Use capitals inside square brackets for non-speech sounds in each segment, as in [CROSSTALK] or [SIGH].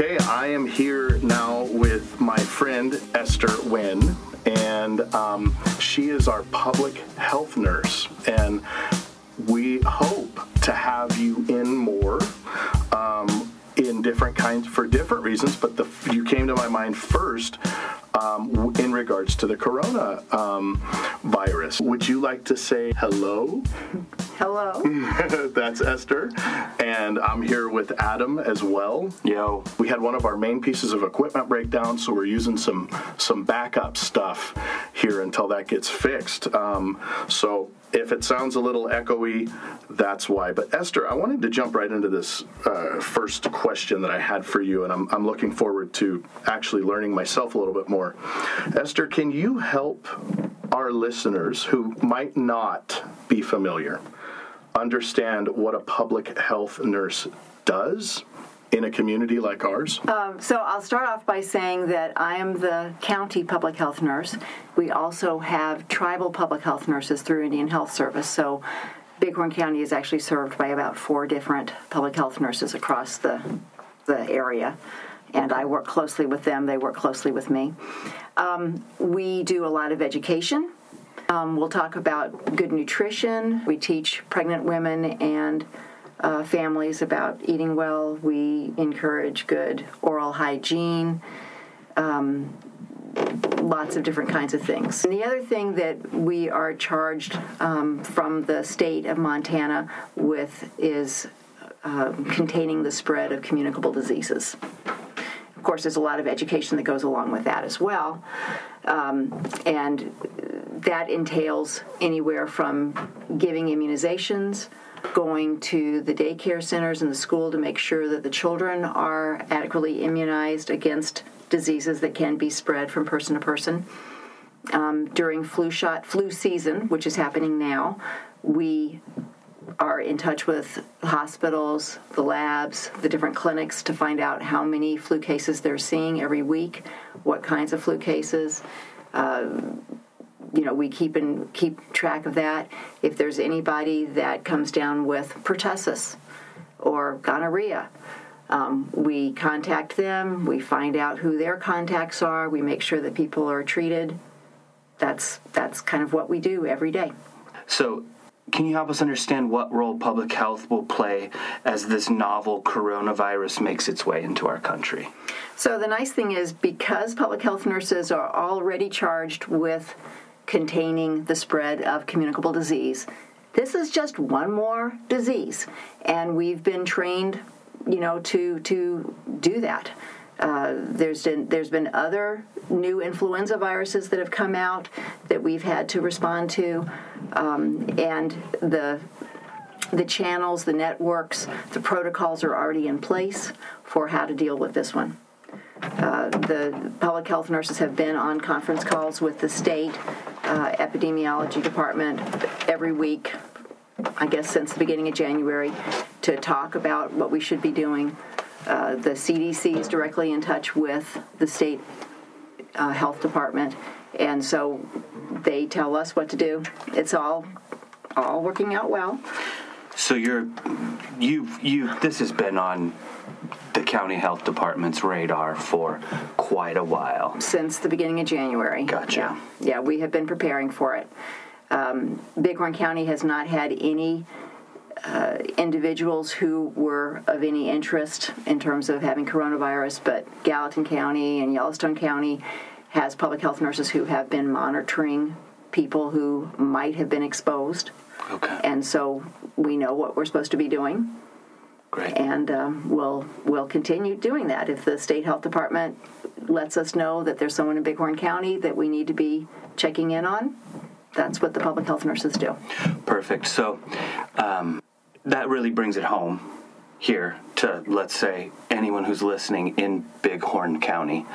Okay, I am here now with my friend Esther Wynne, and um, she is our public health nurse. And we hope to have you in more in different kinds for different reasons. But the, you came to my mind first um, in regards to the corona um, virus. Would you like to say hello? Hello. [LAUGHS] That's Esther, and I'm here with Adam as well. Yo. We had one of our main pieces of equipment breakdown, so we're using some some backup stuff here until that gets fixed. Um, so if it sounds a little echoey, that's why. But Esther, I wanted to jump right into this uh, first question that I had for you, and I'm, I'm looking forward to actually learning myself a little bit more. Esther, can you help our listeners who might not be familiar understand what a public health nurse does in a community like ours? Um, so I'll start off by saying that I am the county public health nurse. We also have tribal public health nurses through Indian Health Service. So Bighorn County is actually served by about four different public health nurses across the, the area. And I work closely with them, they work closely with me. Um, we do a lot of education. Um, we'll talk about good nutrition. We teach pregnant women and uh, families about eating well. We encourage good oral hygiene, um, lots of different kinds of things. And the other thing that we are charged um, from the state of Montana with is uh, containing the spread of communicable diseases. Of course, there's a lot of education that goes along with that as well. Um, and that entails anywhere from giving immunizations, going to the daycare centers and the school to make sure that the children are adequately immunized against diseases that can be spread from person to person. Um, during flu shot flu season, which is happening now, we are in touch with hospitals, the labs, the different clinics to find out how many flu cases they're seeing every week, what kinds of flu cases. Uh, you know, we keep in, keep track of that. If there's anybody that comes down with pertussis or gonorrhea, um, we contact them. We find out who their contacts are. We make sure that people are treated. That's that's kind of what we do every day. So, can you help us understand what role public health will play as this novel coronavirus makes its way into our country? So, the nice thing is because public health nurses are already charged with containing the spread of communicable disease, this is just one more disease. And we've been trained, you know, to, to do that. Uh, there's been there's been other new influenza viruses that have come out that we've had to respond to, um, and the the channels, the networks, the protocols are already in place for how to deal with this one. Uh, the public health nurses have been on conference calls with the state uh, epidemiology department every week, I guess since the beginning of January, to talk about what we should be doing. Uh, the CDC is directly in touch with the state uh, health department, and so they tell us what to do. It's all all working out well. So you're you you this has been on county health department's radar for quite a while. Since the beginning of January. Gotcha. Yeah, yeah we have been preparing for it. Um, Bighorn County has not had any uh, individuals who were of any interest in terms of having coronavirus, but Gallatin County and Yellowstone County has public health nurses who have been monitoring people who might have been exposed. Okay. And so we know what we're supposed to be doing. Great. And um, we'll we'll continue doing that if the state health department lets us know that there's someone in Bighorn County that we need to be checking in on. That's what the public health nurses do. Perfect. So um, that really brings it home here to let's say anyone who's listening in Bighorn County.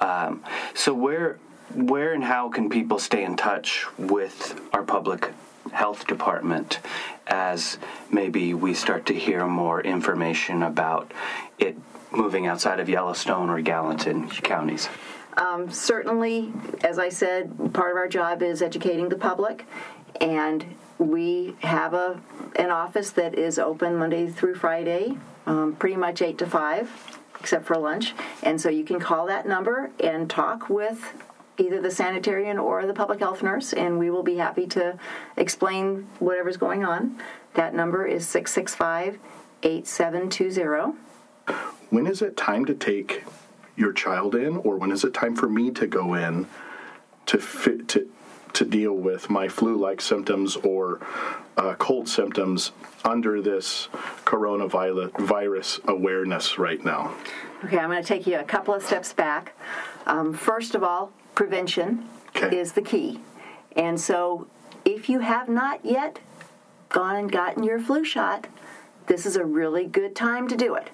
Um, so where where and how can people stay in touch with our public health department as maybe we start to hear more information about it moving outside of Yellowstone or Gallatin counties? Um, certainly, as I said, part of our job is educating the public, and we have a an office that is open Monday through Friday, um, pretty much eight to five. except for lunch. And so you can call that number and talk with either the sanitarian or the public health nurse, and we will be happy to explain whatever's going on. That number is 665 8720. When is it time to take your child in, or when is it time for me to go in to fit to to deal with my flu-like symptoms or uh, cold symptoms under this coronavirus awareness right now? Okay, I'm going to take you a couple of steps back. Um, first of all, prevention Okay. is the key. And so if you have not yet gone and gotten your flu shot, this is a really good time to do it.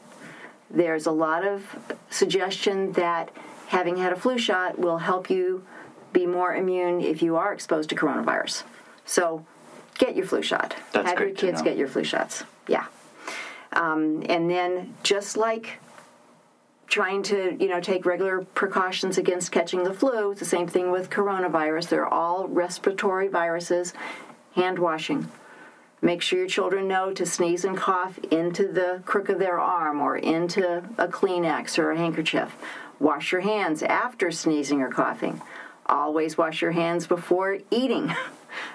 There's a lot of suggestion that having had a flu shot will help you be more immune if you are exposed to coronavirus. So get your flu shot. That's have your kids get your flu shots. Yeah. Um, and then just like trying to you know take regular precautions against catching the flu. It's the same thing with coronavirus. They're all respiratory viruses. Hand washing. Make sure your children know to sneeze and cough into the crook of their arm or into a kleenex or a handkerchief. Wash your hands after sneezing or coughing. Always wash your hands before eating. [LAUGHS]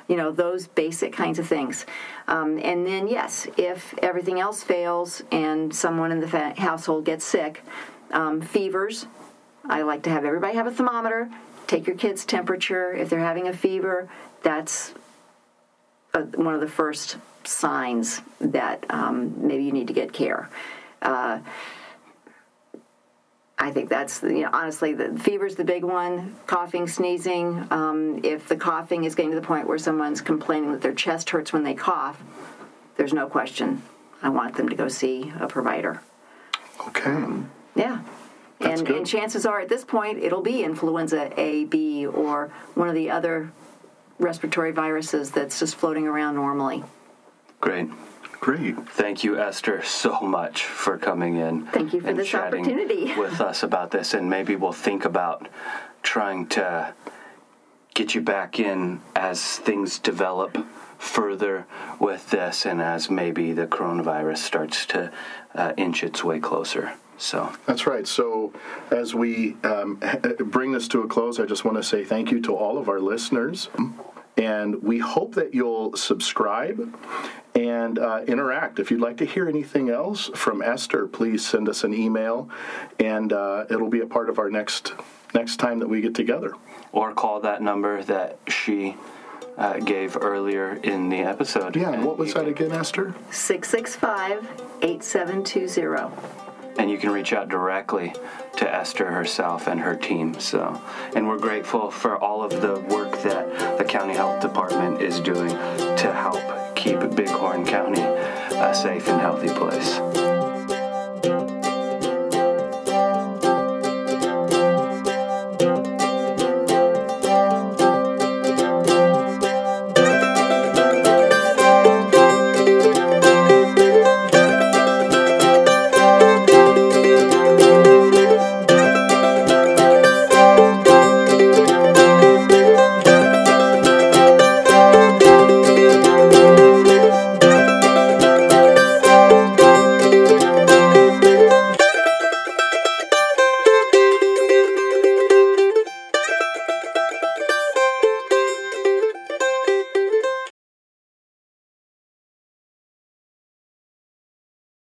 You know those basic kinds of things. Um, and then yes if everything else fails and someone in the fa- household gets sick um, fevers i like to have everybody have a thermometer take your kid's temperature if they're having a fever that's uh one of the first signs that um, maybe you need to get care uh, I think that's you know honestly the fever's the big one. Coughing, sneezing. Um, if the coughing is getting to the point where someone's complaining that their chest hurts when they cough, there's no question. I want them to go see a provider. Okay. Yeah. And, and chances are at this point it'll be influenza A, B, or one of the other respiratory viruses that's just floating around normally. Great. Great. Thank you, Esther, so much for coming in. Thank you for and this chatting opportunity. [LAUGHS] with us about this, and maybe we'll think about trying to get you back in as things develop further with this, and as maybe the coronavirus starts to uh, inch its way closer. So, That's right. So, as we um, [LAUGHS] bring this to a close, I just want to say thank you to all of our listeners. And we hope that you'll subscribe and uh, interact. If you'd like to hear anything else from Esther, please send us an email, and uh, it'll be a part of our next next time that we get together. or call that number that she uh, gave earlier in the episode. Yeah, and what was that again, Esther? 665 8720. And you can reach out directly to Esther herself and her team. So, and we're grateful for all of the work that the county health department is doing to help keep Bighorn County a safe and healthy place.